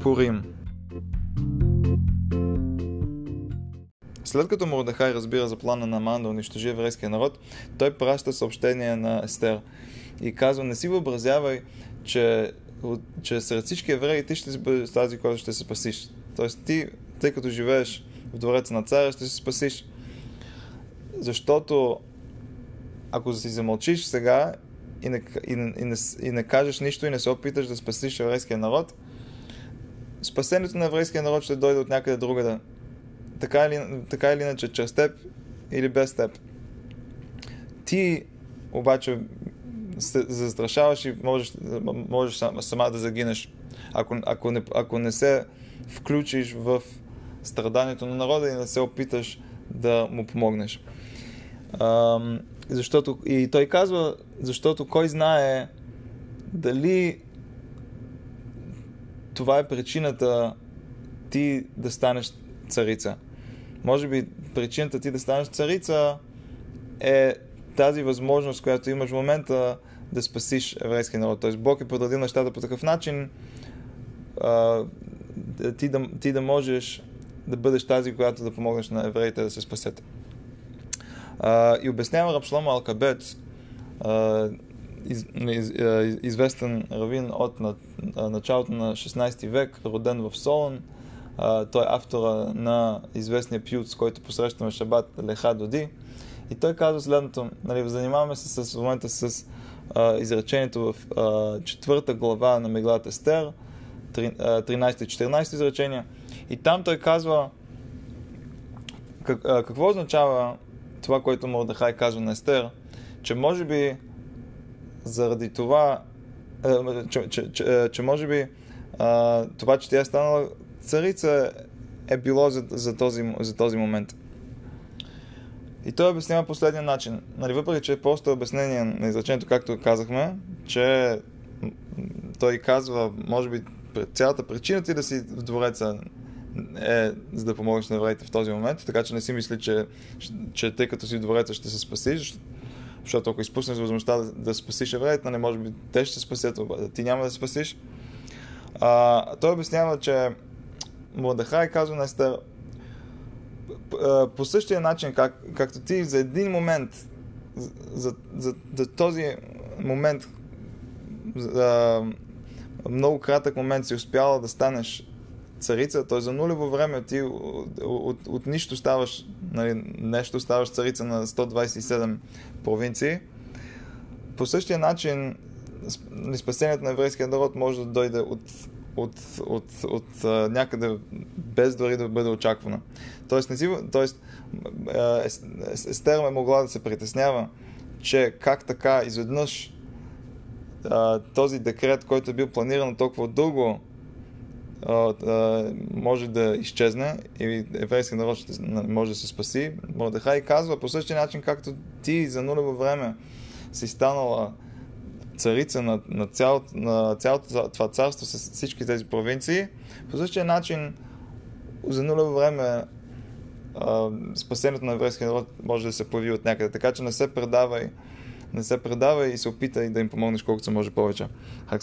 Пурим След като Мордехай разбира за плана на Аман да унищожи еврейския народ, той праща съобщение на Естер и казва, не си въобразявай, че, че сред всички евреи ти ще бъдеш тази, която ще се спасиш. Тоест ти, тъй като живееш в двореца на царя, ще се спасиш. Защото ако си замълчиш сега и не, и, и, не, и не кажеш нищо и не се опиташ да спасиш еврейския народ, спасението на еврейския народ ще дойде от някъде другаде. Така или, така или иначе, чрез теб или без теб. Ти обаче се застрашаваш и можеш, можеш сама, сама да загинеш. Ако, ако, не, ако не се включиш в страданието на народа и не се опиташ да му помогнеш. Ам, защото, и той казва, защото кой знае дали това е причината ти да станеш царица. Може би причината ти да станеш царица е тази възможност, която имаш в момента да спасиш еврейския народ. Тоест Бог е подредил нещата по такъв начин, а, ти, да, ти да можеш да бъдеш тази, която да помогнеш на евреите да се спасят. А, и обяснява Рабшлома Алкабец, из, из, известен равин от на, началото на 16 век, роден в Солон. Той е автора на известния с който посрещаме Шабат Леха Доди. И той казва следното, нали, занимаваме се с, в момента с а, изречението в а, четвърта глава на Меглата Естер, 13 и 14 изречения. И там той казва как, а, какво означава това, което Мордехай казва на Естер, че може би заради това, а, че, че, че, че може би а, това, че тя е станала царица, е било за, за, този, за този момент. И той обяснява последния начин. Нали, въпреки, че е просто обяснение на изречението, както казахме, че той казва, може би, цялата причина ти да си в двореца е за да помогнеш на евреите в този момент, така че не си мисли, че, че тъй като си в двореца ще се спасиш, защото ако изпуснеш възможността да, да спасиш евреите, не може би те ще спасят, ти няма да спасиш. А, той обяснява, че Мордехай казва на Естер, по същия начин, как, както ти за един момент, за, за, за, за този момент, за много кратък момент си успяла да станеш царица, т.е. за нулево време ти от, от, от нищо ставаш, нали, нещо ставаш царица на 127 провинции. По същия начин спасението на еврейския народ може да дойде от от, от, от, от някъде без дори да бъде очаквана. Тоест, не си, тоест Естер е могла да се притеснява, че как така изведнъж този декрет, който е бил планиран толкова дълго, може да изчезне и еврейски народ ще може да се спаси. Мордехай казва по същия начин, както ти за нулево време си станала царица на, на, цялото, на цялото това царство с всички тези провинции. По същия начин, за нулево време, а, спасението на еврейския народ може да се появи от някъде. Така че не се предавай, не се предавай и се опитай да им помогнеш колкото се може повече. Хак.